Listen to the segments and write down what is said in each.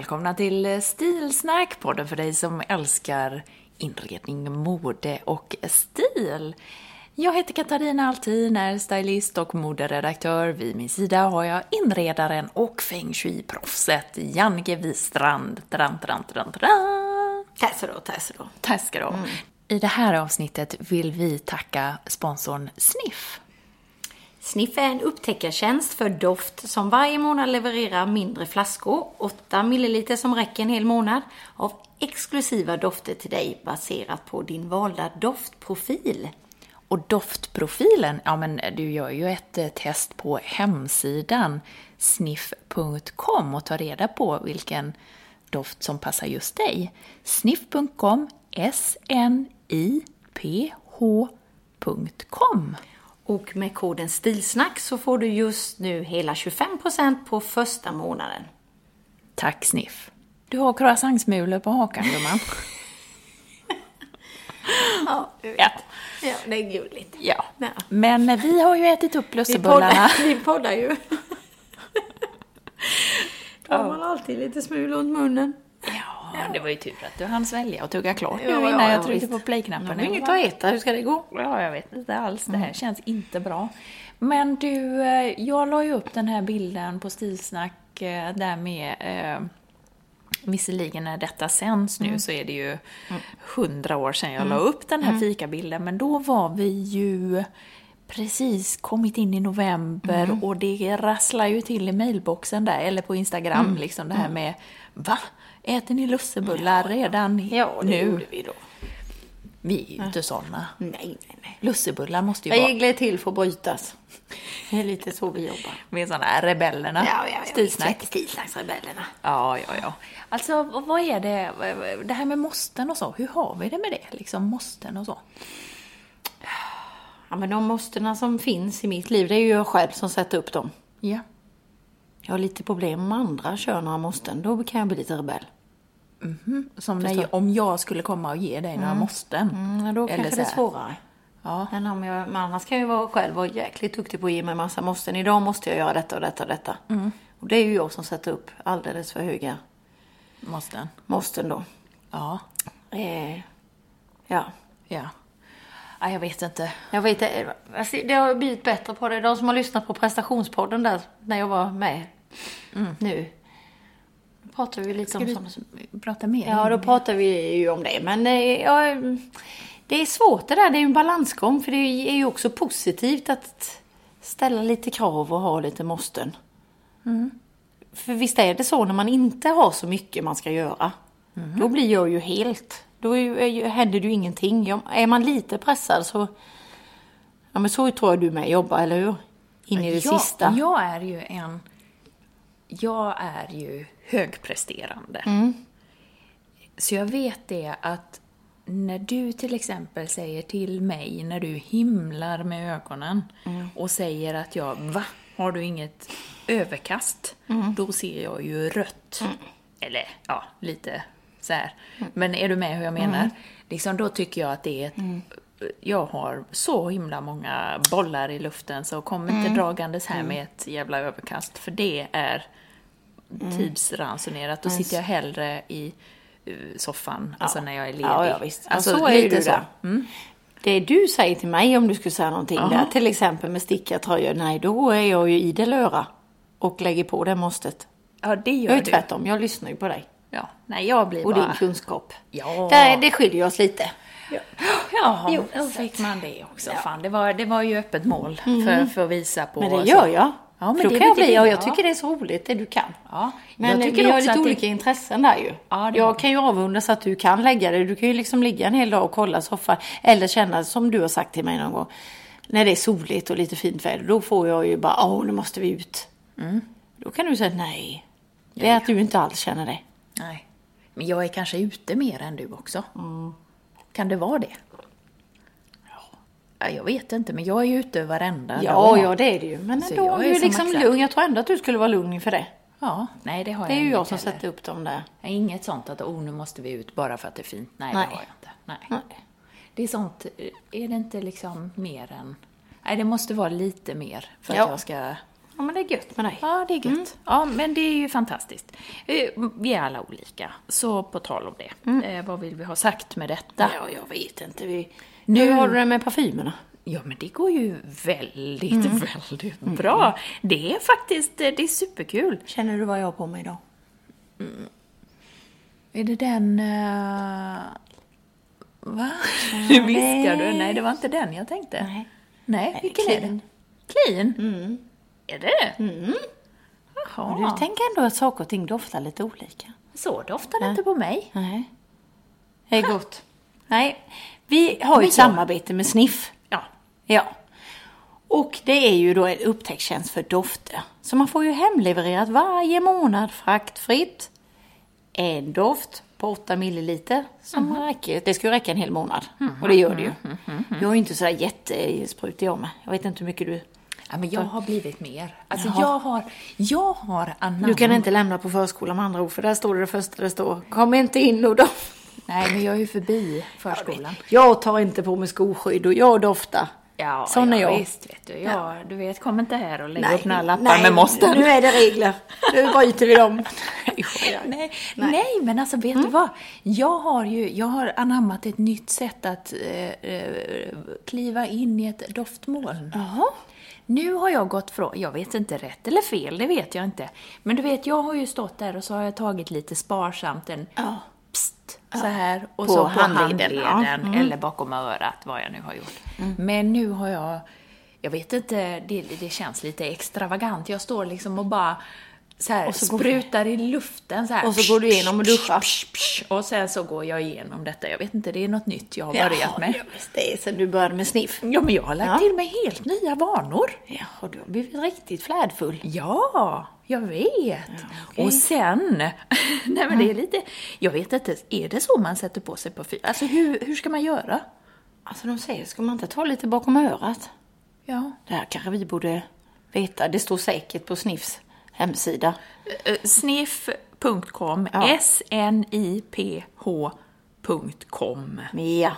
Välkomna till Stilsnack, podden för dig som älskar inredning, mode och stil. Jag heter Katarina Altin, är stylist och moderedaktör. Vid min sida har jag inredaren och feng shui-proffset Jannike Wistrand. Tran, tran, tran, tran. Tack så då, tack ska du ha. I det här avsnittet vill vi tacka sponsorn Sniff. Sniff är en upptäckartjänst för doft som varje månad levererar mindre flaskor, 8 ml som räcker en hel månad, av exklusiva dofter till dig baserat på din valda doftprofil. Och doftprofilen, ja men du gör ju ett eh, test på hemsidan sniff.com och tar reda på vilken doft som passar just dig. Sniff.com, S-N-I-P-H.com. Och med koden STILSNACK så får du just nu hela 25% på första månaden. Tack Sniff. Du har croissantsmulor på hakan gumman. Ja, du vet. Ja. Ja, det är gulligt. ja. Ja. Men vi har ju ätit upp Vi lussebullarna. poddar, vi poddar ju. Då har man alltid lite smul runt munnen. Ja, det var ju tur att du hann svälja och tugga klart Ja, nu innan ja, jag ja, tryckte visst. på play-knappen. Det inget att äta, hur ska det gå? Ja, jag vet inte alls. Det här känns inte bra. Men du, eh, jag la ju upp den här bilden på Stilsnack eh, där med eh, Visserligen när detta sänds nu så är det ju hundra år sedan jag la upp den här fikabilden, men då var vi ju precis kommit in i november och det rasslar ju till i mailboxen där, eller på Instagram, liksom det här med Va? Äter ni lussebullar redan Ja, det nu? gjorde vi då. Vi är ju inte sådana. Nej, nej, nej. Lussebullar måste ju vara Regler till får brytas. Det är lite så vi jobbar. med sådana här rebellerna. Ja, ja, ja. Stilsnack. Stilsnacksrebellerna. Ja, ja, ja. Alltså, vad vad är det, det här med måsten och så, hur har vi det med det? Liksom måsten och så. Ja, men de måstena som finns i mitt liv, det är ju jag själv som sätter upp dem. Ja. Jag har lite problem med andra kör några måsten, då kan jag bli lite rebell. Som när, om jag skulle komma och ge dig några måsten. Mm, då Eller kanske det är svårare. Ja. Men, om jag, men annars kan jag ju vara själv vara jäkligt duktig på att ge mig massa måsten. Idag måste jag göra detta och detta och detta. Mm. Och det är ju jag som sätter upp alldeles för höga Måsten. måsten då. Ja. Eh, ja. Ja. Ja, jag vet inte. Jag vet inte, alltså, det har blivit bättre på det. De som har lyssnat på prestationspodden där när jag var med nu. Då pratar vi lite Ska om du sånt. prata mer? Ja, då pratar vi ju om det. Men eh, ja, det är svårt det där. Det är en balansgång. För det är ju också positivt att ställa lite krav och ha lite måsten. För visst är det så när man inte har så mycket man ska göra. Då blir jag ju helt... Då är händer det ju ingenting. Jag, är man lite pressad så... Ja, men så tror jag du med jobbar, eller hur? In i det ja, sista. Jag är ju en... Jag är ju högpresterande. Så jag vet det att när du till exempel säger till mig, när du himlar med ögonen och säger att jag, va? Har du inget överkast? Då ser jag ju rött. Eller ja, lite så här. Men är du med hur jag menar? Liksom då tycker jag att det är ett... Jag har så himla många bollar i luften så kom inte dragandes här med ett jävla överkast för det är tidsransonerat. Då sitter jag hellre i eh, soffan, alltså när jag är ledig. Ja, ja visst. Alltså, så är lite du så. där. Det du säger till mig om du skulle säga någonting Aha. där, till exempel med sticka tröjor, nej då är jag ju idel öra och lägger på det måstet. Ja, det gör Jag är du. tvärtom, jag lyssnar ju på dig. Ja, nej jag blir Och bara... din kunskap. Ja. Där, det skiljer oss lite. Ja, Jo, då fick man det också. Fan, det var, det var ju öppet mål för, för att visa på... Men det gör jag. Ja, men För då det kan jag bli, och jag ja. tycker det är så roligt det du kan. Ja, Men jag tycker vi har lite olika det, intressen där ju. Ja, jag kan ju avundas att du kan lägga dig. Du kan ju liksom ligga en hel dag och kolla soffan. Eller känna som du har sagt till mig någon gång. När det är soligt och lite fint väder. Då får jag ju bara, åh nu måste vi ut. Mm. Då kan du säga nej. Det är att du inte alls känner det. Nej. Men jag är kanske ute mer än du också. Kan det vara det? Ja, jag vet inte, men jag är ju ute varenda Ja, dag. ja det är det ju. Men ändå jag är du som liksom maxad. lugn. Jag tror ändå att du skulle vara lugn inför det. Ja, nej det har Det är jag ju jag som sätter upp dem där. Inget sånt att oh, nu måste vi ut bara för att det är fint. Nej, Nej. det har jag inte. Nej. Nej. Det är sånt, eh, är det inte liksom mer än... Nej, det måste vara lite mer för att Ja. jag ska... Ja, men det är gött med dig. Ja, det är gött. Ja, men det är ju fantastiskt. Eh, Vi är alla olika. Så på tal om det, eh, vad vill vi ha sagt med detta? Ja, jag vet inte. Vi... Nu- Hur har du det med parfymerna? Ja, men det går ju väldigt, väldigt bra. Det är faktiskt, eh, det är superkul. Känner du vad jag har på mig idag? Är det den... Uh... Va? Nu viskar du. Nej, det var inte den jag tänkte. Nej. Nej, Nej, vilken är clean. det? Clean? Är det det? Mm. Jaha. Du tänker ändå att saker och ting doftar lite olika. Så doftar det inte på mig. Nej. Det är gott. Nej, vi har ju ett samarbete med Sniff. Ja. Ja. Och det är ju då en upptäcktstjänst för dofter. Så man får ju hemlevererat varje månad fraktfritt. En doft på 8 milliliter som räcker. Det ju räcka en hel månad. Och det gör det ju. Jag är inte sådär jättesprutig jag med. Jag vet inte hur mycket du... ja, men jag har blivit mer. Alltså, jag har, jag har anammat... Du kan inte lämna på förskolan med andra ord, för där står det det första det står. Kom inte in och doft. Nej, men jag är ju förbi förskolan. Jag tar inte på mig skoskydd och jag doftar. Ja, Sån ja, är jag. visst vet du. Ja, du vet, kom inte här och lägg Nej, upp några lappar nej, med måsten. Nu är det regler. Nu bryter vi dem. Nej. Nej, men alltså vet du vad? Jag har ju jag har anammat ett nytt sätt att eh, eh, kliva in i ett doftmoln. Jaha. Nu har jag gått från, jag vet inte rätt eller fel, det vet jag inte. Men du vet, jag har ju stått där och så har jag tagit lite sparsamt en Ja. Pst, så här och På så på handleden, handleden. Mm. eller bakom örat, vad jag nu har gjort. Men nu har jag, jag vet inte, det, det känns lite extravagant. Jag står liksom och bara så här, Och så går- sprutar i luften så här. Och så går du igenom och duschar. Och sen så går jag igenom detta. Jag vet inte, det är något nytt jag har börjat med. Ja, det är sen du började med sniff. Ja, men jag har lagt Ja. till mig helt nya vanor. Ja, och du har blivit riktigt flärdfull. Ja, jag vet. Och sen, nej men det är lite, jag vet inte, är det så man sätter på sig parfym? Alltså hur, hur ska man göra? Alltså de säger, ska man inte ta lite bakom örat? Ja. Det här kanske vi borde veta. Det står säkert på Sniffs hemsida. Eh, Sniff.com, Ja. S-N-I-P-H.com. Ja.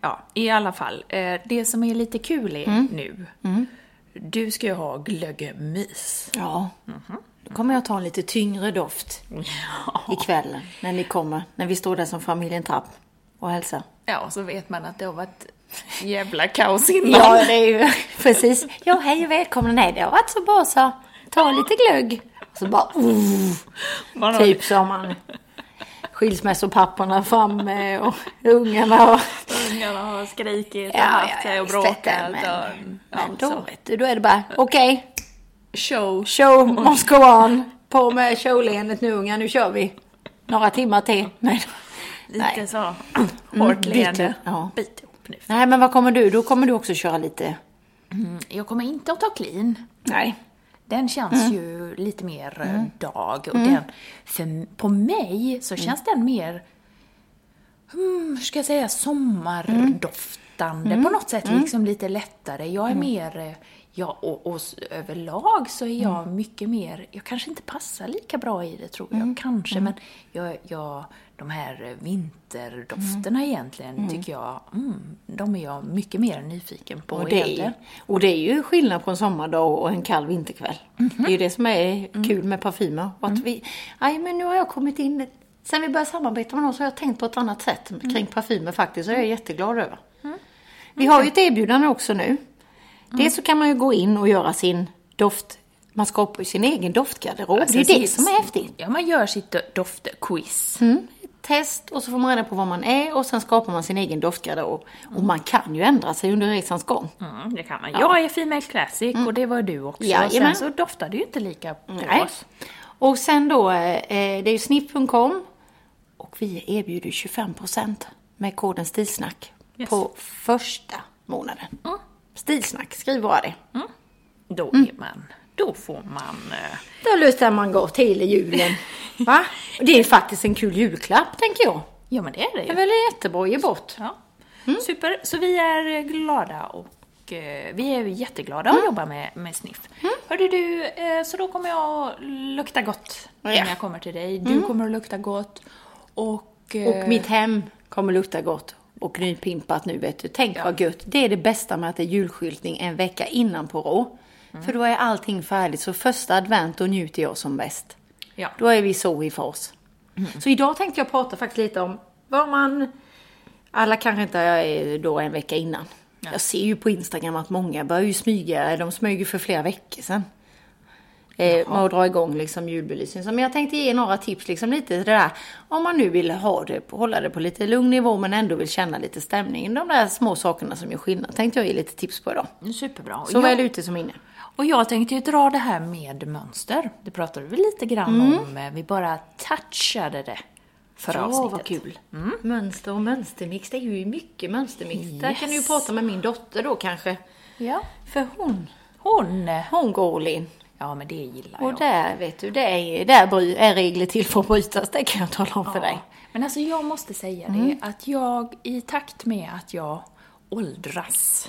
Ja, i alla fall. eh, Det som är lite kul är Mm. nu, du ska ju ha glöggmys. Ja. Då kommer jag ta en lite tyngre doft ikväll när ni kommer. När vi står där som familjen Trapp och hälsar. Ja, så vet man att det har varit jävla kaos innan. Ja, det är ju precis. Ja, hej och välkomna. Nej, det har varit så bra så ta lite glögg. Så bara, har- typ som man skilsmässopapporna framme och ungarna och... Ungarna har skrikit och Ja, haft sig ja, och bråkat. men- och, ja, Men då så. vet du, då är det bara, okej, Show. show must go on. På med showleendet nu unga, nu kör vi. Några timmar till. Nej, Lite Nej. så hårt Mm, leende. ja. Bit ihop nu. Nej men vad kommer du? Då kommer du också köra lite... Jag kommer inte att ta clean. Nej. Den känns ju lite mer eh, dag. Och den, för, på mig så känns den mer, hmm, hur ska jag säga, sommardoftande på något sätt. Liksom lite lättare. Jag är mer, eh, Ja, och, och överlag så är jag mycket mer, jag kanske inte passar lika bra i det tror jag, kanske, men jag, jag, de här vinterdofterna egentligen tycker jag, mm, de är jag mycket mer nyfiken på Och det, är, egentligen. och det är ju skillnad på en sommardag och en kall vinterkväll. Mhm. Det är ju det som är Mm. kul med parfymer. Att vi, aj, men nu har jag kommit in, sen vi började samarbeta med någon så har jag tänkt på ett annat sätt Mm. kring parfymer faktiskt. Och jag är jätteglad över. Vi har ju ett erbjudande också nu. Mm. Dels så kan man ju gå in och göra sin doft, man skapar ju sin egen doftgarderob. Alltså, det är det så- som är häftigt. Ja, man gör sitt do- doftquiz. Mm. Test och så får man reda på vad man är och sen skapar man sin egen doftgarderob. Och man kan ju ändra sig under resans gång. Mm, det kan man. Jag är Female Classic och det var du också. Jajamän. Sen så doftar det ju inte lika på Nej. oss. Och sen då, eh, det är ju snipp.com och vi erbjuder 25% med koden stilsnack Yes. på första månaden. Stilsnack, skriv bara det. Då Mm. är man, då får man... eh, Då lustar man gott hela julen. Va? Det är faktiskt en kul julklapp, tänker jag. Ja, men det är det Det ju. är väl jättebra att ge bort. Ja. Mm. Super. Så vi är glada och eh, vi är jätteglada Mm. att jobba med, med Sniff. Hörde du, eh, så då kommer jag lukta gott Ja. Mm. när jag kommer till dig. Du kommer att lukta gott. Och, eh, Och mitt hem kommer lukta gott och nypimpat nu vet du. Tänk vad gött. Det är det bästa med att det är julskyltning en vecka innan på rå. För då är allting färdigt. Så första advent, då njuter jag som bäst. Ja. Då är vi så i fas. Så idag tänkte jag prata faktiskt lite om vad man... Alla kanske inte är då en vecka innan. Jag ser ju på Instagram att många börjar ju smyga. De smög ju för flera veckor sedan. Eh, med att dra igång liksom julbelysning. Så, Men jag tänkte ge några tips liksom lite det där. Om man nu vill ha det, hålla det på lite lugn nivå men ändå vill känna lite stämning. De där små sakerna som gör skillnad. Tänkte jag ge lite tips på idag. Superbra. Och Såväl jag, ute som inne. och jag tänkte ju dra det här med mönster. Det pratade vi lite grann om. eh, Vi bara touchade det förra Ja, avsnittet. vad kul. Mönster och mönstermix, det är ju mycket mönstermix. Där kan du ju prata med min dotter då kanske. Ja. För hon, Hon... hon går all in. Ja, men det gillar Och jag. där, vet du, det är, där är regler till för att brytas. Det kan jag tala om för Ja. dig. Men alltså jag måste säga Mm. det, att jag i takt med att jag åldras,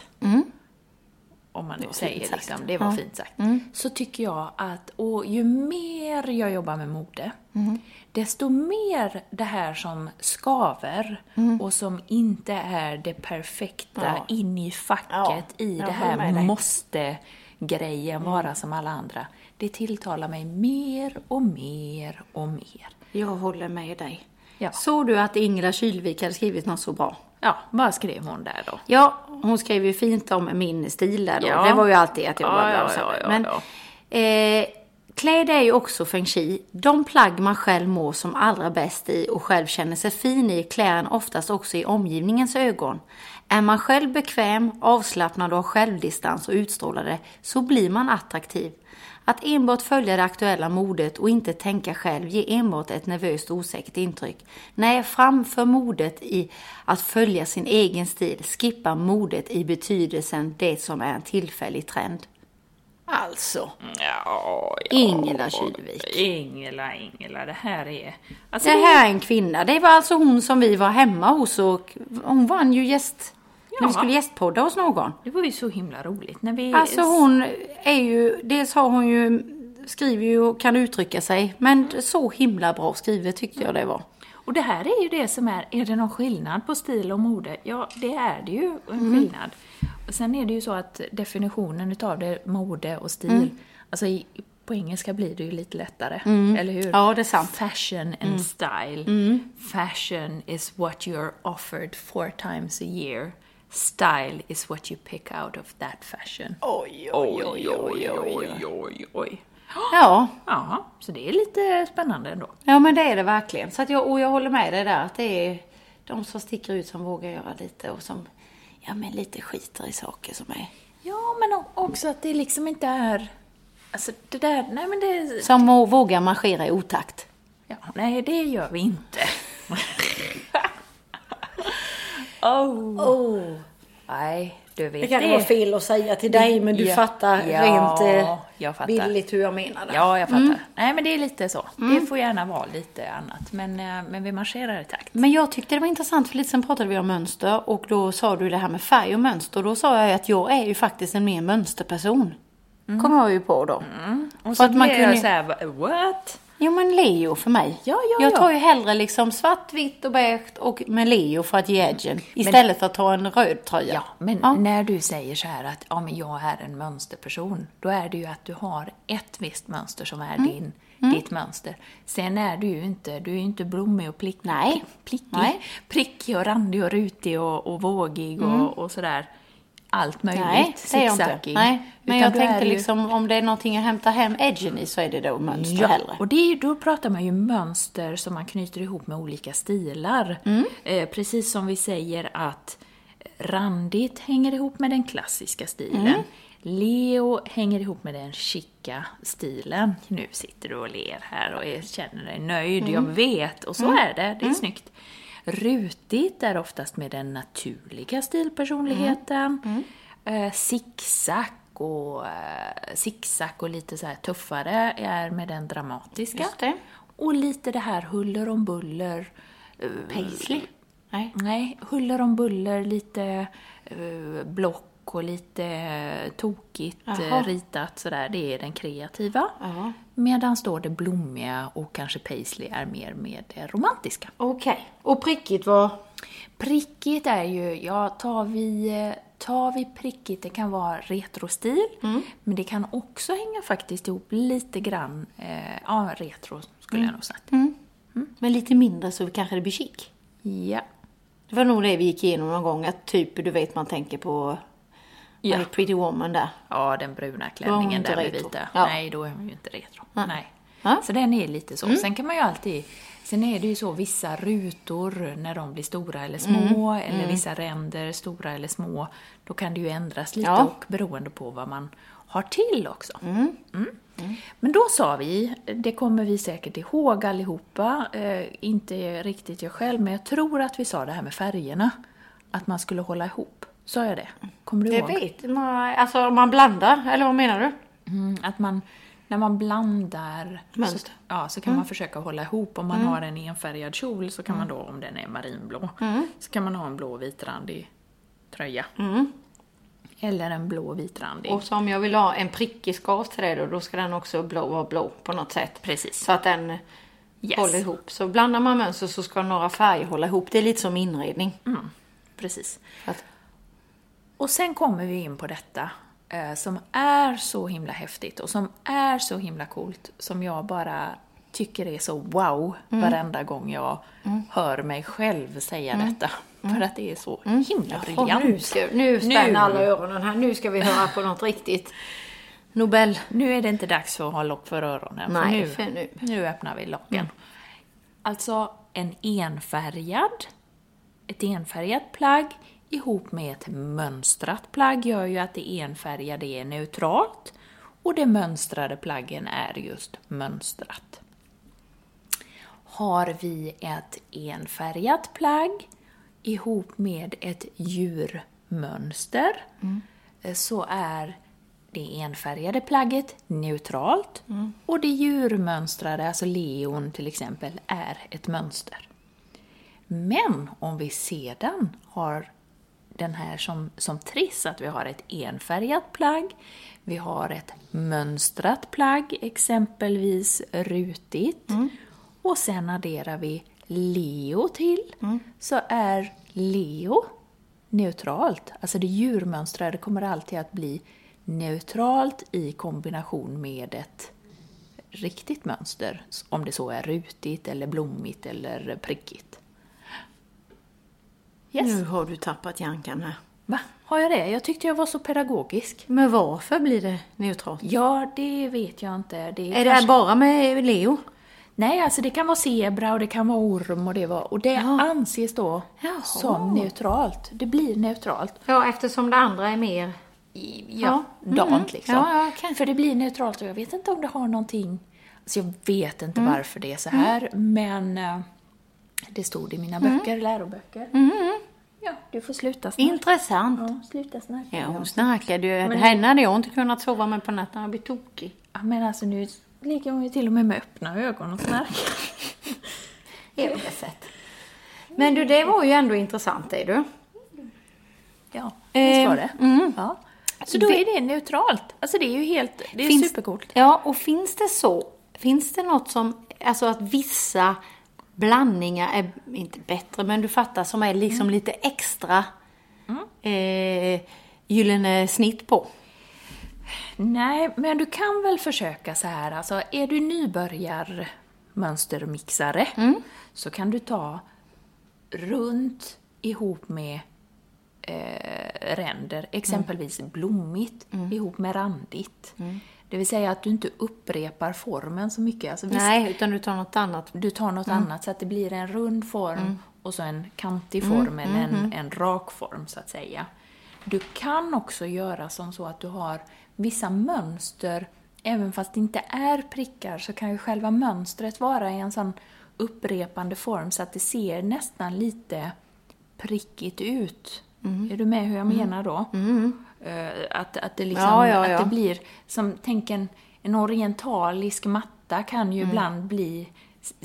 om man nu säger Mm. sagt. liksom, det var Ja. fint sagt, så tycker jag att, och ju mer jag jobbar med mode, Mm. desto mer det här som skaver och som inte är det perfekta Mm. Ja. in i facket i jag det håller med dig. måste-grejen, vara som alla andra. Det tilltalar mig mer och mer och mer. Jag håller med dig. Ja. Såg du att Ingela Kylvik hade skrivit något så bra? Ja, vad skrev hon där då? Ja, hon skrev ju fint om min stil där då. Ja. Det var ju alltid att jag Ja, var ja, bra ja, ja, Men Eh, kläder är ju också feng shui. De plagg man själv mår som allra bäst i och själv känner sig fin i klär en oftast också i omgivningens ögon. Är man själv bekväm, avslappnad och har självdistans och utstrålar det så blir man attraktiv. Att enbart följa det aktuella modet och inte tänka själv ger enbart ett nervöst och osäkert intryck. Nej, framför modet i att följa sin egen stil, skippa modet i betydelsen det som är en tillfällig trend. Alltså, Ja, Ingela Kylvik. Ingela, Ingela, det här är... Alltså Det här är en kvinna. Det var alltså hon som vi var hemma hos och hon vann ju gäst... När vi skulle gästpodda hos någon. Det var ju så himla roligt när vi... Alltså hon är ju, dels har hon ju, skriver ju och kan uttrycka sig. Men så himla bra skrivet tyckte jag det var. Och det här är ju det som är, är det någon skillnad på stil och mode? Ja, det är det ju en Mm. skillnad. Och sen är det ju så att definitionen utav det, mode och stil, Mm. alltså i, på engelska blir det ju lite lättare, eller hur? Ja, det är sant. Mm. Fashion and style. Fashion is what you're offered four times a year. Style is what you pick out of that fashion. Oj, oj, oj, oj, oj. oj, oj. Ja, Ja, så det är lite spännande ändå. ja men det är det verkligen. Så att jag, och jag håller med dig där att det är de som sticker ut som vågar göra lite och som, ja men lite skiter i saker som är. Ja, men också att det liksom inte är... Alltså det där, nej men det... Som vågar marschera i otakt. Ja, nej, det gör vi inte. oh. Oh. Nej, du vet Det kan vara fel att säga till dig, men du fattar rent, eh, jag fattar. bildligt hur jag menade. Ja, jag fattar. Nej, men det är lite så. Det får gärna vara lite annat. Men, eh, men vi marscherar i takt. Men jag tyckte det var intressant, för lite sen pratade vi om mönster och då sa du det här med färg och mönster. Och då sa jag att jag är ju faktiskt en mer mönsterperson. Kom jag ju på då. Och För så att man blir jag kunde- så här, "Va- what? Jo men Leo för mig. Ja, ja, jag ja. tar ju hellre liksom svart, vitt och beige och med Leo för att ge edgen. Istället för att ta en röd tröja. Ja, men Ja. när du säger så här att ja, men jag är en mönsterperson, då är det ju att du har ett visst mönster som Mm. är din, ditt mönster. Sen är du ju inte, du är ju inte blommig och plick, Nej. plickig, Nej. prickig och randig och rutig och, och vågig och, och sådär. Allt möjligt. Mm. Nej, det är jag inte. Nej, men Utan jag tänkte ju- liksom om det är någonting jag hämtar hem edgen i så är det då mönster Ja, hellre. och det är, ju- då pratar man ju mönster som man knyter ihop med olika stilar. Mm. Eh, precis som vi säger att randigt hänger ihop med den klassiska stilen. Mm. Leo hänger ihop med den chica stilen. Nu sitter du och ler här och är, känner dig nöjd, jag Mm. vet. Och så är det, det är snyggt. Rutigt är oftast med den naturliga stilpersonligheten. Mm. Eh, zigzag och, eh, och lite så här tuffare är med den dramatiska. Och lite det här huller om buller. eh, Paisley? Nej. Nej, huller om buller, lite eh, block och lite eh, tokigt eh, ritat sådär. Det är den kreativa. Medan då det blommiga och kanske paisley är mer med det romantiska. Okej. Och prickigt var? Prickigt är ju, ja tar vi, tar vi prickigt, det kan vara retrostil, men det kan också hänga faktiskt ihop lite grann, eh, ja retro skulle jag nog sagt. Men lite mindre så kanske det blir chic. Ja. Det var nog det vi gick igenom någon gång. Att typ, du vet man tänker på Ja. ja. Pretty Woman där. Ja, den bruna hon klänningen där med retro. vita. Ja. Nej, då är hon ju inte retro. Nej. Nej. Ja. Mm. Så den är lite så. Sen kan man ju alltid... Sen är det ju så, vissa rutor, när de blir stora eller små, Mm. eller vissa ränder, stora eller små, då kan det ju ändras lite Ja. och beroende på vad man har till också. Mm. Mm. Men då sa vi, det kommer vi säkert ihåg allihopa, eh, inte riktigt jag själv, men jag tror att vi sa det här med färgerna, att man skulle hålla ihop. Sa jag det? Kommer du Jag ihåg? vet man, Alltså om man blandar, eller vad menar du? Mm, att man, när man blandar Mönster. så, ja, så kan man försöka hålla ihop. Om man har en enfärgad kjol så kan man då, om den är marinblå, så kan man ha en blå vitrandig tröja. Eller en blå vitrandig. Och så om jag vill ha en prickig skars till det då, då ska den också blå, vara blå på något sätt. Precis. Så att den Yes. håller ihop. Så blandar man mönster så ska några färger hålla ihop. Det är lite som inredning. Precis. Att, Och sen kommer vi in på detta eh, som är så himla häftigt och som är så himla coolt, som jag bara tycker är så wow varenda gång jag hör mig själv säga detta. För att det är så himla briljant. Nu, ska, nu spänner alla öronen här. Nu ska vi höra på något riktigt Nobel. Nu är det inte dags för att ha lock för öronen. Nej, för nu, för nu. nu öppnar vi locken. Alltså en enfärgad, ett enfärgat plagg ihop med ett mönstrat plagg gör ju att det enfärgade är neutralt och det mönstrade plaggen är just mönstrat. Har vi ett enfärgat plagg ihop med ett djurmönster eh, så är det enfärgade plagget neutralt och det djurmönstrade, alltså leon till exempel, är ett mönster. Men om vi sedan har den här som, som triss, att vi har ett enfärgat plagg, vi har ett mönstrat plagg, exempelvis rutigt, och sen adderar vi leo till, så är leo neutralt. Alltså det djurmönstrade kommer alltid att bli neutralt i kombination med ett riktigt mönster, om det så är rutigt eller blommigt eller prickigt. Yes. Nu har du tappat Jankan här. Va? Har jag det? Jag tyckte jag var så pedagogisk. Men varför blir det neutralt? Ja, det vet jag inte. Det Är det kanske- bara med Leo? Nej, alltså det kan vara zebra och det kan vara orm och det, var... och det Ja. anses då Jaha. som neutralt. Det blir neutralt. Ja, eftersom det andra är mer... I, Ja. ja, dant liksom. Ja, ja, okej. För det blir neutralt och jag vet inte om det har någonting... Alltså jag vet inte Mm. varför det är så här, men eh, det stod i mina böcker, läroböcker. Mm. Ja, du får sluta snart. Intressant. Ja, sluta snarka. Ja, hon snarkade ju. Henne hade jag inte kunnat sova med på natten. Jag blir tokig. Ja, men alltså nu ligger hon ju till och med med öppna ögon och snarkar. Det sätt. Men du, det var ju ändå intressant det du. Ja, visst var Eh, det. mm. Ja. Så då är det neutralt. Alltså det är ju helt, det är Finns- supercoolt. Ja, och finns det så, finns det något som, alltså att vissa blandningar är inte bättre, men du fattar, som är liksom Mm. lite extra eh, gyllene snitt på? Nej, men du kan väl försöka så här, alltså är du nybörjarmönstermixare så kan du ta runt ihop med eh, ränder, exempelvis blommigt ihop med randigt. Det vill säga att du inte upprepar formen så mycket. Alltså, visst, Nej, utan du tar något annat. du tar något annat så att det blir en rund form och så en kantig form eller en, en rak form så att säga. Du kan också göra som så att du har vissa mönster, även fast det inte är prickar så kan ju själva mönstret vara i en sån upprepande form så att det ser nästan lite prickigt ut. Är du med hur jag menar då? Eh, Att, att, det liksom, Ja, ja, ja. att det blir som, tänk en, en orientalisk matta kan ju ibland bli...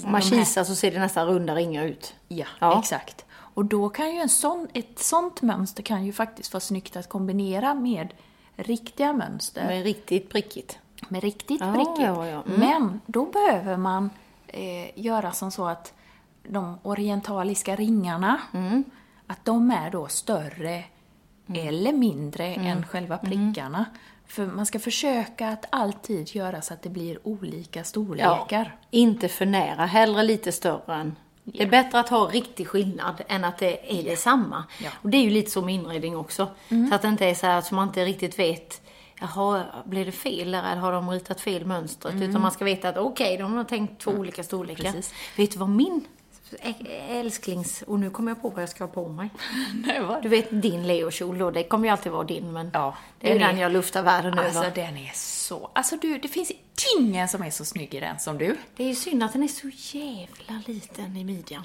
Om man kisar så ser det nästan runda ringar ut. Ja, exakt. Och då kan ju en sån, ett sånt mönster kan ju faktiskt vara snyggt att kombinera med riktiga mönster. Men riktigt prickigt. Med riktigt prickigt. Mm. Men då behöver man eh, göra som så att de orientaliska ringarna, Mm. att de är då större eller mindre Mm. än själva prickarna. För man ska försöka att alltid göra så att det blir olika storlekar. Inte för nära, hellre lite större än... Det är bättre att ha riktig skillnad än att det är detsamma. Ja. Och det är ju lite så med inredning också. Så att det inte är så att man inte riktigt vet Jaha, blev det fel där eller har de ritat fel mönstret? Utan man ska veta att okej, de har tänkt två olika storlekar. Precis. Vet du vad min älsklings... Och nu kommer jag på vad jag ska ha på mig. Nej, vad? Du vet din Leo-kjol då, det kommer ju alltid vara din men Ja, det är den jag luftar världen Alltså över. den är så... Alltså du, det finns ingen som är så snygg i den som du. Det är ju synd att den är så jävla liten i midjan.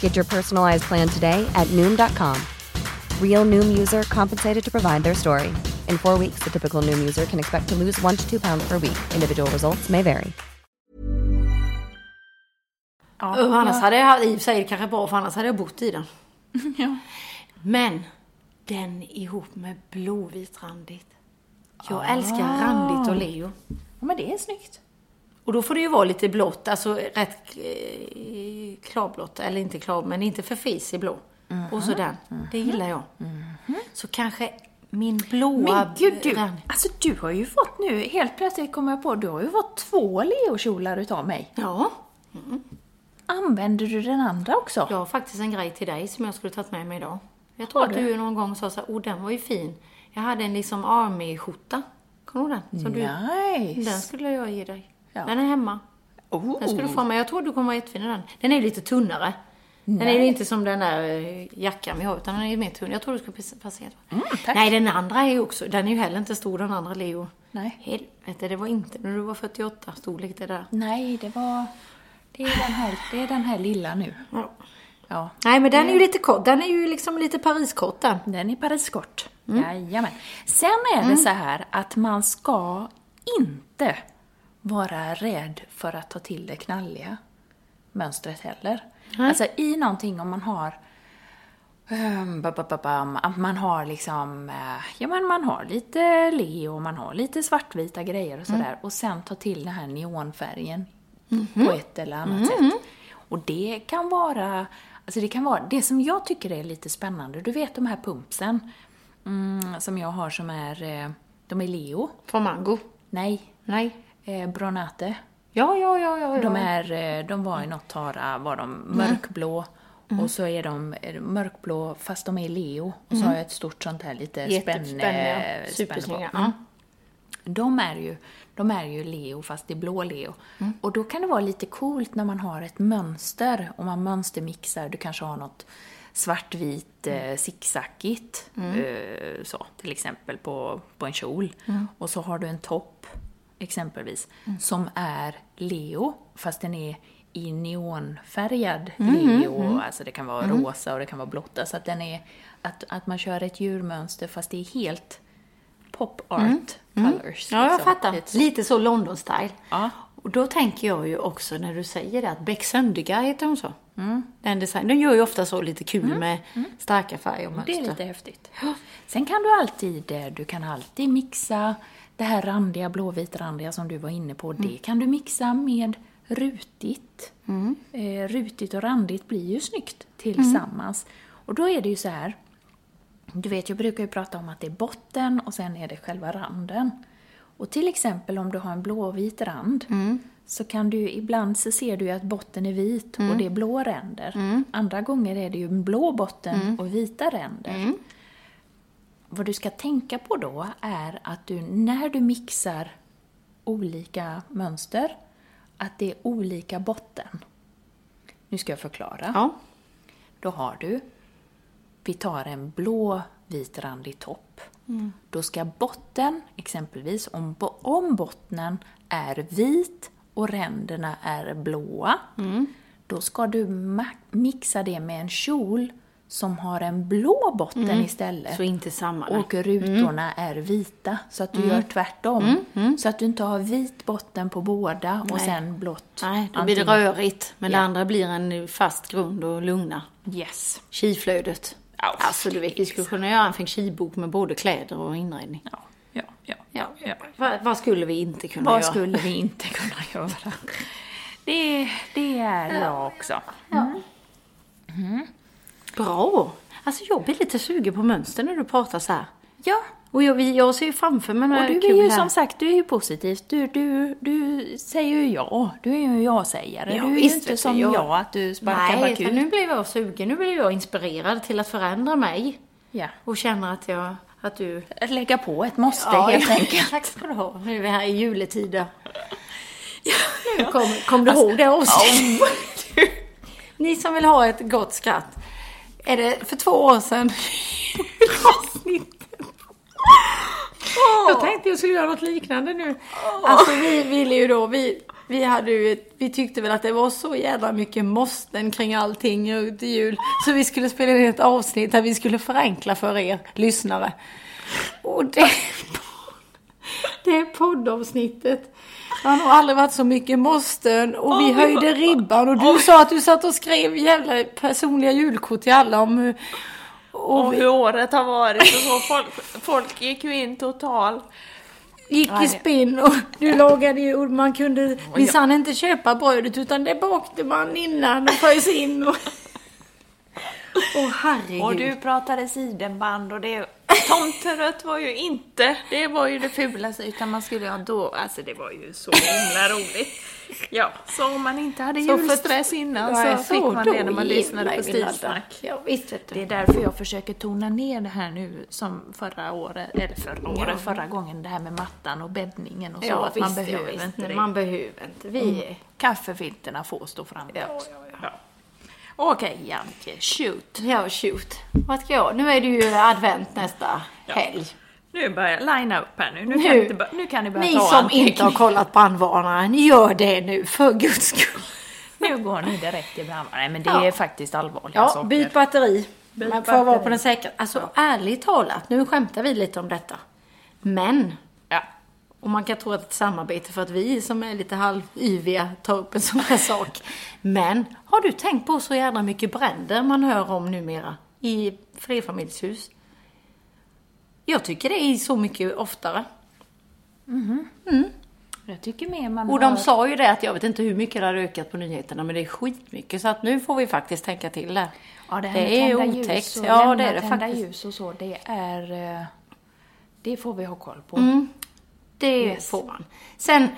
Get your personalized plan today at Noom.com. Real Noom user compensated to provide their story. In four weeks, the typical Noom user can expect to lose one to two pounds per week. Individual results may vary. Ja, Och annars hade jag, i och för kanske bra för annars hade jag bott i den. ja. Men den ihop med blåvit randigt. Jag älskar randigt och leo. ja, men det är snyggt. Och då får det ju vara lite blått, alltså rätt eh, klarblått, eller inte klar, men inte för fis i blå. Och så den, det gillar jag. Så kanske min blåa... Men gud, du, alltså du har ju fått nu, helt plötsligt kommer jag på, du har ju fått två leokjolar utav mig. Ja, Använder du den andra också? jag har faktiskt en grej till dig som jag skulle tagit med mig idag. Jag tror Har att du? du någon gång sa så här, åh den var ju fin. Jag hade en liksom army-skjorta. Kommer du ihåg den? Som du, Nice. den skulle jag ge dig. Ja. Den är hemma. Oh. Den ska du få med. Jag tror du kommer vara jättefin i den. Den är lite tunnare. Den är ju inte som den där eh, jackan vi har, utan den är ju mer tunn. Jag tror du ska pass- passera. Mm, tack. Nej, den andra är ju också, den är ju heller inte stor, den andra Leo. Nej. Helvete, det var inte när du var 48 storlek det där. Nej, det var... Det är den här, det är den här lilla nu. Ja. Ja. Nej, men den är ju lite kort. Den är ju liksom lite Pariskort den. Den är Pariskort. Mm. Jajamän. Sen är det så här att man ska inte vara rädd för att ta till det knalliga mönstret heller. Alltså i någonting om man har um, ba, ba, ba, bam, att man har liksom, eh, ja men man har lite leo, man har lite svartvita grejer och sådär. Och sen ta till den här neonfärgen på ett eller annat sätt. Och det kan vara, alltså det kan vara, det som jag tycker är lite spännande, du vet de här pumpsen mm, som jag har som är, eh, de är leo. Från Mango. Nej, Nej. Eh, Bronate. Ja, ja, ja, ja. ja. De, är, eh, de var i något Tara, var de mörkblå. Och så är de mörkblå fast de är leo. Och så har jag ett stort sånt här lite spänne. Supersnygga. Mm. De är ju, de är ju leo fast det är blå leo. Och då kan det vara lite coolt när man har ett mönster och man mönstermixar. Du kanske har något svartvit eh, zigzagigt eh, så till exempel på, på en kjol. Och så har du en topp exempelvis som är leo fast den är i neonfärgad leo. Alltså det kan vara rosa och det kan vara blått. Alltså att den är, att, att man kör ett djurmönster fast det är helt pop art colors. Ja, jag liksom. fattar. Lite så. Lite så London-style. Ja. Och då tänker jag ju också när du säger det att Beck Söndergaard heter hon så? Den design. De gör ju ofta så lite kul med starka färger och Det mönster. är lite häftigt. Sen kan du alltid, eh, du kan alltid mixa det här randiga, blåvitrandiga som du var inne på. Det kan du mixa med rutigt. Eh, rutigt och randigt blir ju snyggt tillsammans. Och då är det ju så här, du vet jag brukar ju prata om att det är botten och sen är det själva randen. Och till exempel om du har en blåvit rand så kan du ibland så ser du ju att botten är vit och det är blå ränder. Andra gånger är det ju en blå botten och vita ränder. Vad du ska tänka på då är att du när du mixar olika mönster att det är olika botten. Nu ska jag förklara. Ja. Då har du, vi tar en blå vitrandig topp. Då ska botten, exempelvis om, om bottnen är vit och ränderna är blåa, då ska du mixa det med en kjol som har en blå botten istället. Så inte samma. nej. Och rutorna är vita, så att du gör tvärtom. Så att du inte har vit botten på båda och sen blått. Nej, då blir det rörigt. Men Ja. det andra blir en fast grund och lugna. Yes. Skiflödet. Ja, Alltså du vet, vi skulle kunna göra en feng shui-bok med både kläder och inredning. Ja, ja, ja. Ja. ja. Vad, vad skulle vi inte kunna Vad göra? skulle vi inte kunna göra? Det, det är jag också. Bra! Alltså jag blir lite sugen på mönster när du pratar så här. Ja, Och jag, jag ser ju framför mig och några du är kul ju här. som sagt, du är ju positiv. Du, du, du säger ju ja. Du är ju ja-sägare. Ja, du är ju inte som jag- jag, att du sparkar Nej, bakut. för nu blev jag sugen. Nu blev jag inspirerad till att förändra mig. Ja. Och känna att jag, att du... Att lägga på ett måste Ja, helt ja. enkelt. Tack ska du ha. Nu är vi här i juletider. Nu kom, kom du ihåg det avsnittet? Ni som vill ha ett gott skratt. Är det för två år sedan? Avsnittet. Jag tänkte jag skulle göra något liknande nu. Alltså vi ville ju då, vi, vi hade ju, vi tyckte väl att det var så jävla mycket måsten kring allting till jul. Så vi skulle spela in ett avsnitt där vi skulle förenkla för er lyssnare. Och det, det poddavsnittet. Det har aldrig varit så mycket måsten och vi höjde ribban och du sa att du satt och skrev jävla personliga julkort till alla om hur... Och Och vi hur året har varit och så. Folk, folk gick ju in total. gick i spinn och du lagade ju och man kunde minsann inte köpa brödet utan det bakte man innan och frös in och... Åh herregud. Och du pratade sidenband och det... Tomterött var ju inte, det var ju det fulaste, utan man skulle ha då, alltså det var ju så himla roligt. Ja, så om man inte hade Så för- julstress innan Nej, så fick man det när man lyssnade på jävlar, Stilsnack. Ja. Det är därför jag försöker tona ner det här nu som förra året, eller förra året, förra gången, det här med mattan och bäddningen och så, att man visst, behöver inte det. Man behöver inte. Vi är... Kaffefilterna får stå framme Ja, ja, Ja. Okej, Janke, shoot. Ja, shoot. Vad ska jag? Nu är det ju advent nästa helg. Nu börjar jag linea upp här nu. Nu, Nu. kan, ni bör- nu kan ni börja Ni ta som anteckning. inte har kollat brandvarnaren, gör det nu för guds skull. Nu går ni direkt till brandvarnaren. Nej, men det Ja. är faktiskt allvarliga Ja, saker. byt batteri. Byt Man får vara batteri. på den säkra. Alltså ärligt talat, nu skämtar vi lite om detta. Men, Ja. Och man kan tro att ett samarbete för att vi som är lite halvyviga tar upp en sån här sak. Men, har du tänkt på så jävla mycket bränder man hör om numera i flerfamiljshus? Jag tycker det är så mycket oftare. Jag tycker mer man Och de hör- sa ju det att jag vet inte hur mycket det har ökat på nyheterna men det är skitmycket så att nu får vi faktiskt tänka till det. Ja, det, det är otäckt. Och Ja, det är det faktiskt. ljus och så, det är... eh, Det får vi ha koll på. Mm. Det Yes. får man. Sen,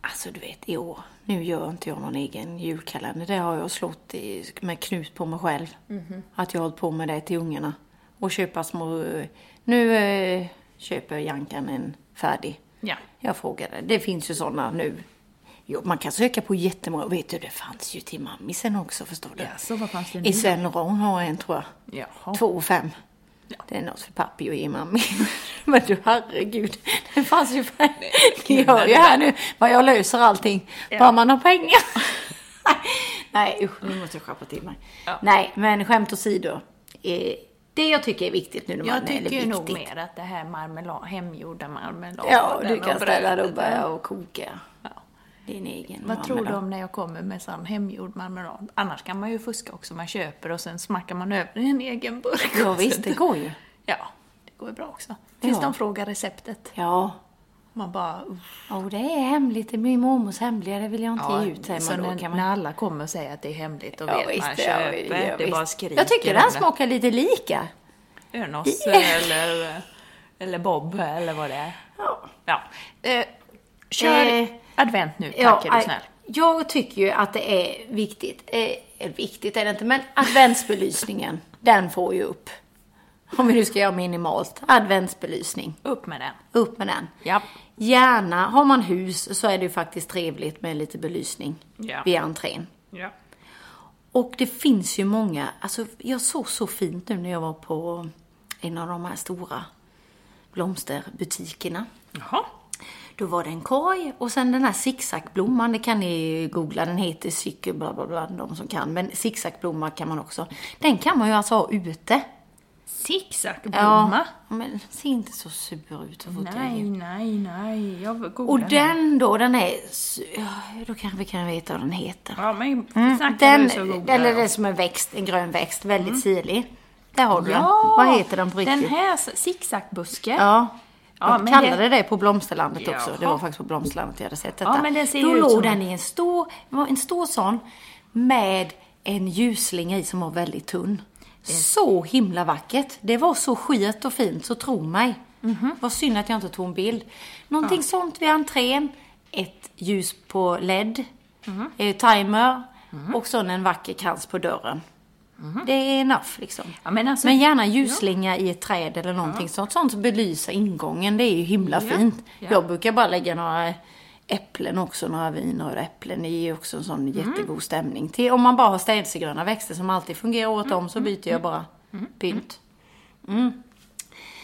alltså du vet i år, nu gör inte jag någon egen julkalender. Det har jag slått i, med knut på mig själv. Mhm. Att jag har hållit på med det till ungarna. Och köpa små, nu eh, köper Jankan en färdig. Ja. Jag frågade, det finns ju sådana nu. Jo, man kan söka på jättemånga. Vet du, det fanns ju till mammisen också förstår du. Ja, så vad fanns det nu? I Sven Ron har en tror jag. Jaha. Två och fem. Det är något för pappi att ge mammi. Men du herregud, det fanns ju för... Ni hör ju här nu vad jag löser allting. Bara man har pengar. Nej usch, nu måste jag skärpa till mig. Ja. Nej, men skämt åsido. Eh, det jag tycker är viktigt nu när man Jag är det tycker nog viktigt. mer att det här marmelad, hemgjorda marmelad. Ja, du kan ställa dig och och koka Ja. Din egen Vad tror du om när jag kommer med sån hemgjord marmelad? Annars kan man ju fuska också. Man köper och sen smackar man över i en egen burk. Ja och visst, det går ju. Ja, det går ju bra också. Tills Ja. de frågar receptet. Ja. Man bara... uff. Och det är hemligt, det är min mormors hemliga, det vill jag inte Ja, ge ut säger så man när, man... när alla kommer och säger att det är hemligt, då Ja, vet visst, man ja, köper. ja, det visst. bara skriker. Jag tycker den smakar lite lika. Önos eller, eller Bob eller vad det är. Ja. Eh, kör Eh, advent nu, tack är du snäll. Jag tycker ju att det är viktigt. Eh, viktigt är det inte, men adventsbelysningen, den får ju upp. Om vi nu ska göra minimalt. Adventsbelysning. Upp med den. Upp med den. Ja. Gärna, har man hus så är det ju faktiskt trevligt med lite belysning Ja. vid entrén. ja. Och det finns ju många, alltså jag såg så fint nu när jag var på en av de här stora blomsterbutikerna. Jaha. Då var det en korg och sen den här zigzagblomman, det kan ni googla, den heter cykel, bla bla bla, de som kan. Men zigzagblomma kan man också. Den kan man ju alltså ha ute. Zigzagblomma? Ja, men se inte så sur ut. Nej, nej, nej. Jag Och den då, den är, då kanske vi kan veta vad den heter. Ja, men Mm, den, så eller det som en växt, en grön växt, väldigt sirlig. Där har du den. Ja, Vad heter den på riktigt? Den här zigzagbuske. Ja. Ja, De men kallade det- det... på Blomsterlandet också. Det var faktiskt på Blomsterlandet jag hade sett detta. Ja, men den ser Då låg som- den i en stor, det en stor sån med en ljusslinga i som var väldigt tunn. Så himla vackert. Det var så skit och fint, så tro mig. Mhm. Vad synd att jag inte tog en bild. Någonting sånt vid entrén. Ett ljus på LED. Mhm. eh, Timer. Och så en vacker krans på dörren. Det är enough liksom. Ja, men alltså- men gärna ljusslinga i ett träd eller någonting sånt. Sånt som belyser ingången. Det är ju himla Ja, fint. ja. Jag brukar bara lägga några äpplen också, några vinröda äpplen. Det ju också en sån Mm. jättegod stämning. Till, om man bara har städsegröna växter som alltid fungerar Mm. om så byter jag bara pynt. Mm.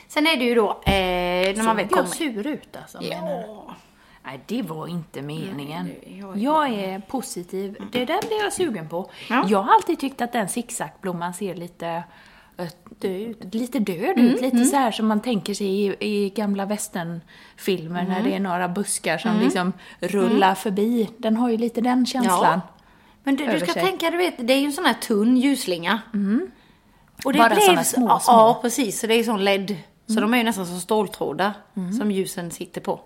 Sen är det ju då, eh, när man väl Såg jag kommer... sur ut alltså? Ja. Nej, det var inte meningen. Nej, jag är- jag är positiv. Det där blir jag sugen på. Ja. Jag har alltid tyckt att den zigzagblomman ser lite död, lite död Mm, ut. Lite så här som man tänker sig i, i gamla westernfilmer Mm. när det är några buskar som liksom rullar förbi. Den har ju lite den känslan. Men du, du ska sig. tänka, du vet, det är ju en sån här tunn ljusslinga. Och det Bara blev, såna små, ja, små. Ja, precis. Så det är sån LED. Så de är ju nästan som ståltrådar som ljusen sitter på.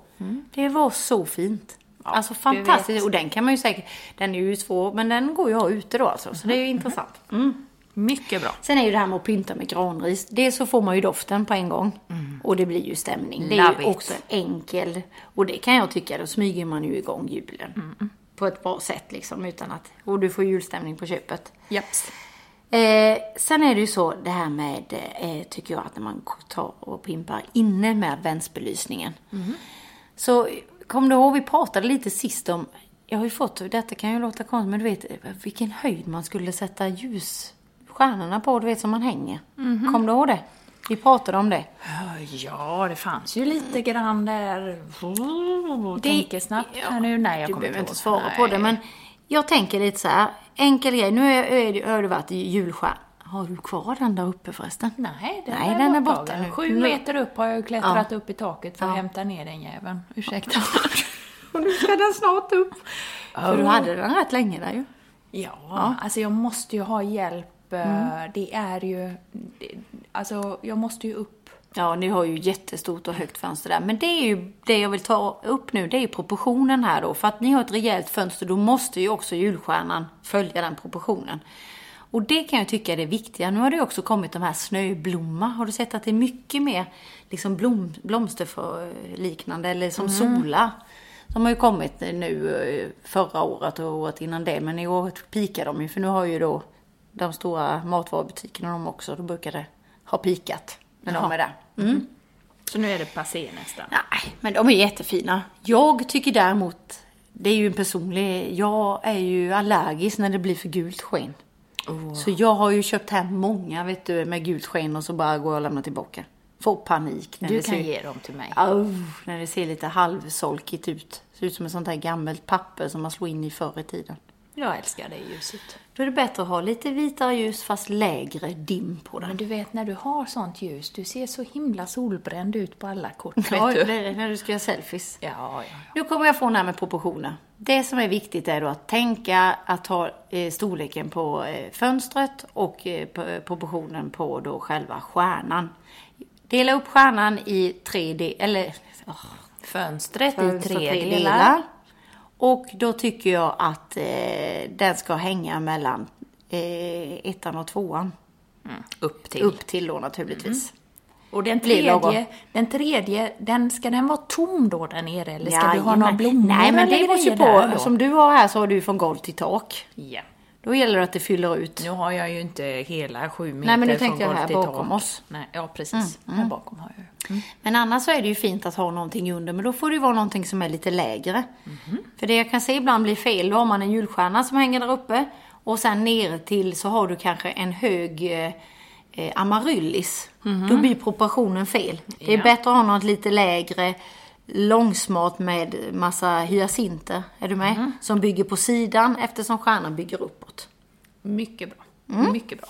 Det var så fint. alltså du fantastiskt. Och den kan man ju säkert, den är ju svår, men den går ju att ha ute då alltså. Så det är ju intressant. Mm. Mycket bra. Sen är ju det här med att pynta med granris. Dels så får man ju doften på en gång. Och det blir ju stämning. Det är Love ju it. också enkel. Och det kan jag tycka, då smyger man ju igång julen. På ett bra sätt liksom, utan att... Och du får julstämning på köpet. Japs. Eh, sen är det ju så det här med, eh, tycker jag, att när man tar och pimpar inne med adventsbelysningen. Så kom du ihåg, vi pratade lite sist om jag har ju fått, detta kan ju låta konstigt, men du vet vilken höjd man skulle sätta ljusstjärnorna på, du vet som man hänger. Mhm. Kom du ihåg det? Vi pratade om det. Ja, det fanns ju lite grann där. Det- Tänker snabbt här nu. Nej, jag du kommer inte svara Nej. på det, men jag tänker lite så här. Enkel grej, nu är, är, det- har det varit julstjärna. Har du kvar den där uppe förresten? Nej, den, Nej, är, den är borta. nu. Sju meter upp har jag klättrat Ja. upp i taket för att hämta ner den jäveln. Ursäkta. Och nu ska den snart upp. För du hade den rätt länge där ju. Ja, alltså jag måste ju ha hjälp. eh, Mm. Det är ju... det- Alltså, jag måste ju upp. Ja, ni har ju jättestort och högt fönster där. Men det är ju det jag vill ta upp nu, det är ju proportionen här då. För att ni har ett rejält fönster, då måste ju också julstjärnan följa den proportionen. Och det kan jag tycka är det viktiga. Nu har det ju också kommit de här snöblomma. Har du sett att det är mycket mer liksom blom, blomsterliknande eller som sola? De har ju kommit nu eh, förra året och året innan det. Men i år pikar de ju, för nu har ju då de stora matvarubutikerna de också, då brukar det ha pikat när de Jaha. är där. Mm. Så nu är det passé nästan. Nej, men de är jättefina. Jag tycker däremot, det är ju en personlig, jag är ju allergisk när det blir för gult sken. Så jag har ju köpt hem många, vet du, med gult sken och så bara går jag och lämnar tillbaka. Får panik. När Du kan ser, ge dem till mig. Au, när det ser lite halvsolkigt ut. Ser ut som ett sånt här gammalt papper som man slog in i förr i tiden. Jag älskar det ljuset. Då är det bättre att ha lite vitare ljus fast lägre dim på den. Men du vet när du har sånt ljus, du ser så himla solbränd ut på alla kort. Vet Ja, du? det är när du ska göra selfies. Ja, ja, ja. Nu kommer jag få den här med proportioner. Det som är viktigt är då att tänka att ha eh, storleken på eh, fönstret och eh, proportionen på då själva stjärnan. Dela upp stjärnan i tre delar, eller åh, Fönstret i fönster tre delar. Och då tycker jag att eh, den ska hänga mellan eh, ettan och tvåan. Upp till. Upp till då naturligtvis. Och den tredje, den tredje, den, ska den vara tom då där nere? Eller ska du ha några blommor Nej, men det beror ju på. Som du har här så har du från golv till tak. Ja. Då gäller det att det fyller ut. Nu har jag ju inte hela sju meter Nej, men nu tänkte jag här bakom tak. oss. Nej, ja, precis. Här bakom har jag ju. Men annars så är det ju fint att ha någonting under, men då får det ju vara någonting som är lite lägre. För det jag kan se ibland blir fel, då har man en julstjärna som hänger där uppe och sen ner till så har du kanske en hög eh, eh, amaryllis. Då blir proportionen fel. Det är Ja. bättre att ha något lite lägre, långsmart med massa hyacinter, är du med? Som bygger på sidan eftersom stjärnan bygger uppåt. Mycket bra. Mm. Mycket bra.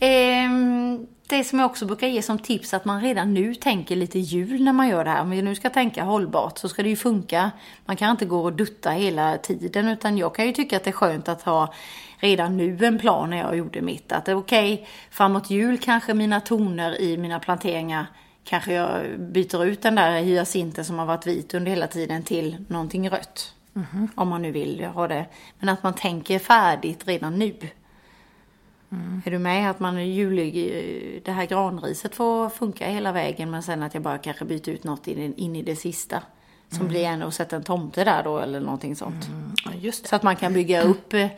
Ehm, det som jag också brukar ge som tips att man redan nu tänker lite jul när man gör det här. Om vi nu ska tänka hållbart så ska det ju funka. Man kan inte gå och dutta hela tiden utan jag kan ju tycka att det är skönt att ha redan nu en plan när jag gjorde mitt. Att det är okej, framåt jul kanske mina toner i mina planteringar kanske jag byter ut den där hyacinten som har varit vit under hela tiden till någonting rött. Om man nu vill ha det. Men att man tänker färdigt redan nu. Är du med? Att man är julig, det här granriset får funka hela vägen men sen att jag bara kanske byter ut något in, in i det sista. Som blir en och sätta en tomte där då eller någonting sånt. Det. Så att man kan bygga upp eh,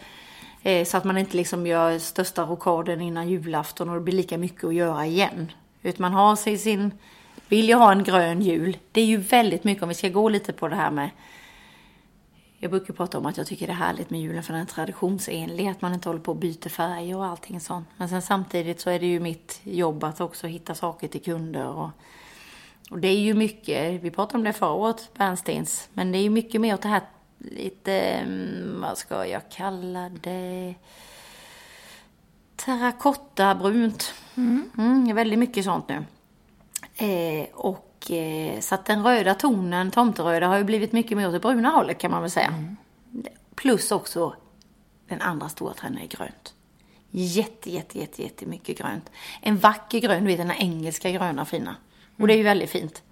eh, så att man inte liksom gör största rokaden innan julafton och det blir lika mycket att göra igen. Utan man har sig sin, vill jag ha en grön jul? Det är ju väldigt mycket, om vi ska gå lite på det här med jag brukar prata om att jag tycker det är härligt med julen för den är traditionsenlig, att man inte håller på och byter färger och allting sånt. Men sen samtidigt så är det ju mitt jobb att också hitta saker till kunder och, och det är ju mycket, vi pratade om det förra året, Bernsteins, men det är ju mycket mer åt det här lite, mm, vad ska jag kalla det, terrakottabrunt. Mm, det är väldigt mycket sånt nu. Eh, och eh, så att den röda tonen, tomteröda, har ju blivit mycket mer åt det bruna hållet kan man väl säga. Plus också den andra stora trenden är grönt. Jätte, jätte, jätte, jättemycket grönt. En vacker grön, du vet den här engelska gröna fina. Och det är ju väldigt fint.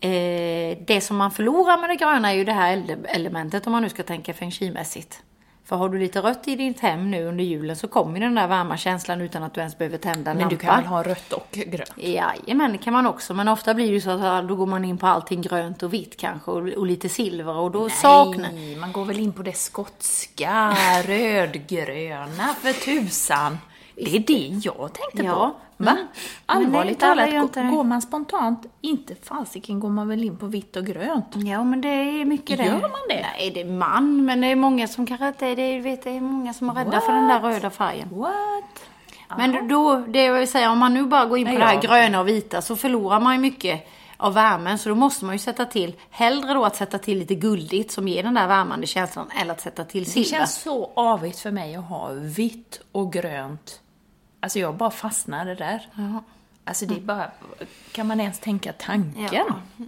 Eh, det som man förlorar med det gröna är ju det här ele- elementet om man nu ska tänka feng shui-mässigt. För har du lite rött i ditt hem nu under julen så kommer den där varma känslan utan att du ens behöver tända en Men lampa. du kan väl ha rött och grönt? Jajamän, det kan man också. Men ofta blir det ju så att då går man in på allting grönt och vitt kanske och, och lite silver och då saknar... Nej, man går väl in på det skotska, rödgröna för tusan. Det är det jag tänkte Ja. på. Va? Mm. Allvarligt talat, går man spontant, inte fasiken går man väl in på vitt och grönt? Ja, men det är mycket det. Gör man det? Nej, det är man, men det är många som kanske inte är det. Du vet, det är många som är rädda för den där röda färgen. What? Men då, det jag vill säga, om man nu bara går in på Nej, det här ja. gröna och vita så förlorar man ju mycket av värmen. Så då måste man ju sätta till, hellre då att sätta till lite guldigt som ger den där värmande känslan, eller att sätta till Det silver. känns så avigt för mig att ha vitt och grönt. Alltså jag bara fastnade där. Alltså det är bara, kan man ens tänka tanken? Ja. Ja,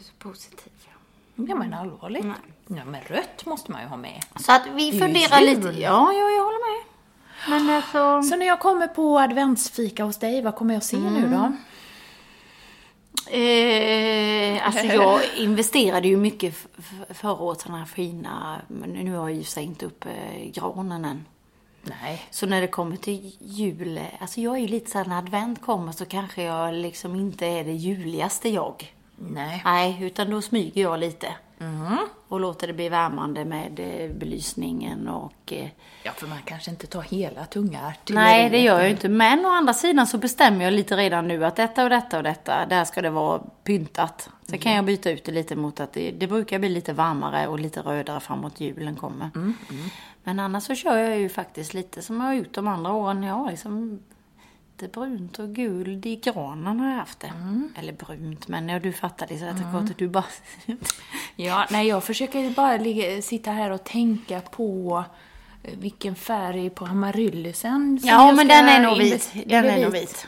Så positiv. men allvarligt. Ja men rött måste man ju ha med. Så att vi funderar lite. Ja, ja, jag håller med. Men alltså... Så när jag kommer på adventsfika hos dig, vad kommer jag se nu Mm. då? Eh, alltså jag investerade ju mycket förra året sådana här fina, men nu har jag ju sig inte upp eh, granen än. Nej. Så när det kommer till jul, alltså jag är ju lite såhär när advent kommer så kanske jag liksom inte är det juligaste jag. Nej. Nej, utan då smyger jag lite. Och låter det bli värmande med eh, belysningen och... Eh, Ja, för man kanske inte tar hela tunga artilleriet. nej, det gör jag ju inte. Men å andra sidan så bestämmer jag lite redan nu att detta och detta och detta, där ska det vara pyntat. Sen kan jag byta ut det lite mot att det, det brukar bli lite varmare och lite rödare framåt julen kommer. Men annars så kör jag ju faktiskt lite som jag har gjort de andra åren. Jag har liksom brunt och guld i granen har jag haft det. Eller brunt, men ja, du fattar det så att mm. du bara... Ja, nej, jag försöker bara ligga, sitta här och tänka på eh, vilken färg på amaryllisen ja, men den är nog vit. Den är nog vit.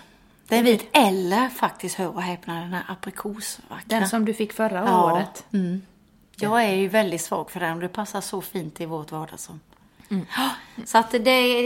Den är vit. Eller faktiskt, hör och häpna, den här aprikosvackra. Den som du fick förra Ja. året. Mm. Jag är ju väldigt svag för den och det passar så fint i vårt vardagsrum. Så att det,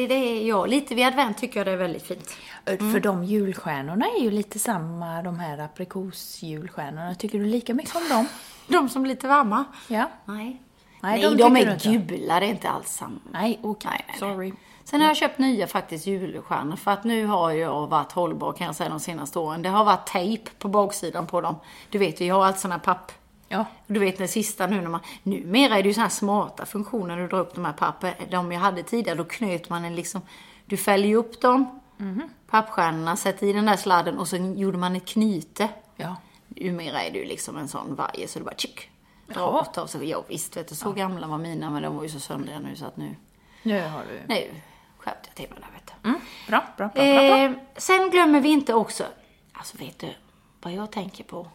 det är jag. Lite vid advent tycker jag det är väldigt fint. Mm. För de julstjärnorna är ju lite samma, de här aprikosjulstjärnorna. Tycker du lika mycket om dem? De som blir lite varma. Ja. Nej. Nej, de de, är gula. Det är inte alls samma. Nej, okej. Nej. Sorry. Sen har jag köpt nya faktiskt julstjärnor för att nu har jag varit hållbar kan jag säga de senaste åren. Det har varit tejp på baksidan på dem. Du vet, jag har allt här papp. Ja. Du vet den sista nu när man... Numera är det ju såna här smarta funktioner när du drar upp de här pappen. De jag hade tidigare, då knöt man en liksom... Du fäller ju upp dem, pappstjärnorna, sätter i den där sladden och så gjorde man ett knyte. Ja. Numera är det ju liksom en sån vajer så du bara tjick. Dra Ja. åt av sig. Ja, visst vet du, så gamla var mina men de var ju så söndriga nu så att nu... Nu har du... Nu skärpte jag till mig där vet du. Mm. Bra, bra, bra, bra, bra. Eh, sen glömmer vi inte också, alltså vet du, vad jag tänker på,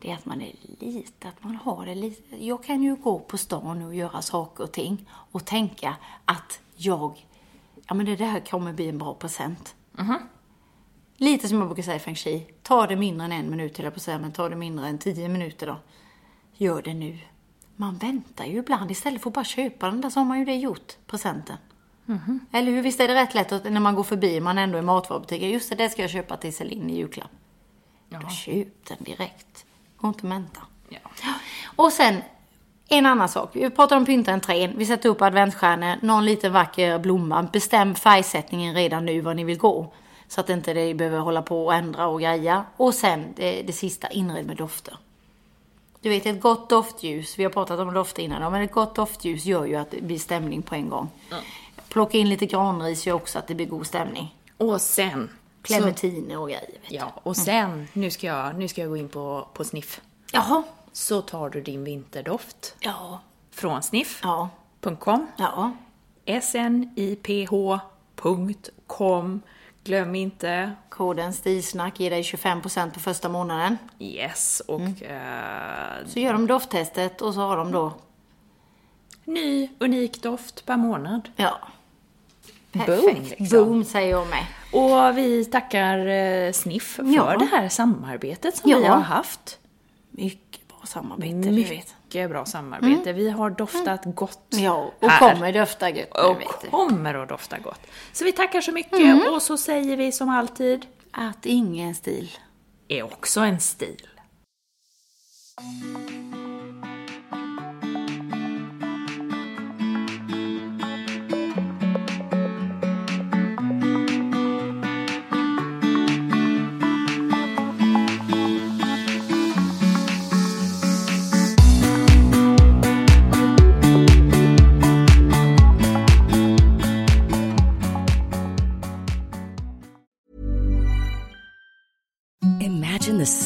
det är att man är lite, att man har det lite. Jag kan ju gå på stan och göra saker och ting och tänka att jag, ja men det där kommer bli en bra present. Lite som jag brukar säga i feng shui, ta det mindre än en minut, eller på att säga, men ta det mindre än tio minuter då. Gör det nu. Man väntar ju ibland, istället för att bara köpa den där så har man ju det gjort, presenten. Eller hur? Visst är det rätt lätt att när man går förbi, man ändå är i matvarubutiken, just det, det ska jag köpa till Celine i julklapp. Då köp den direkt. Gå inte och vänta. Ja. Och sen, en annan sak. Vi pratar om pynta en trän. Vi sätter upp adventsstjärnor, någon liten vacker blomma. Bestäm färgsättningen redan nu var ni vill gå. Så att inte det behöver hålla på och ändra och greja. Och sen det, det sista, inred med dofter. Du vet, ett gott doftljus, vi har pratat om dofter innan, men ett gott doftljus gör ju att det blir stämning på en gång. Plocka in lite granris gör också att det blir god stämning. Och sen... Så, Clementiner och grejer. Ja, och sen, nu ska jag, nu ska jag gå in på, på Sniff. Jaha. Så tar du din vinterdoft Ja. från sniff.com. Ja. Snip.com. Glöm inte. Koden STILSNACK ger dig 25% på första månaden. Yes, och eh, Så gör de dofttestet och så har de då, ny unik doft per månad. ja. Boom, Perfekt. liksom. Boom säger jag med. Och vi tackar eh, Sniff för Ja. det här samarbetet som Ja. vi har haft. Mycket bra samarbete. Mycket bra samarbete. Vi har doftat gott Ja, och här. kommer dofta gött nu, och vet kommer att dofta gott. Så vi tackar så mycket och så säger vi som alltid, Att ingen stil. är också en stil.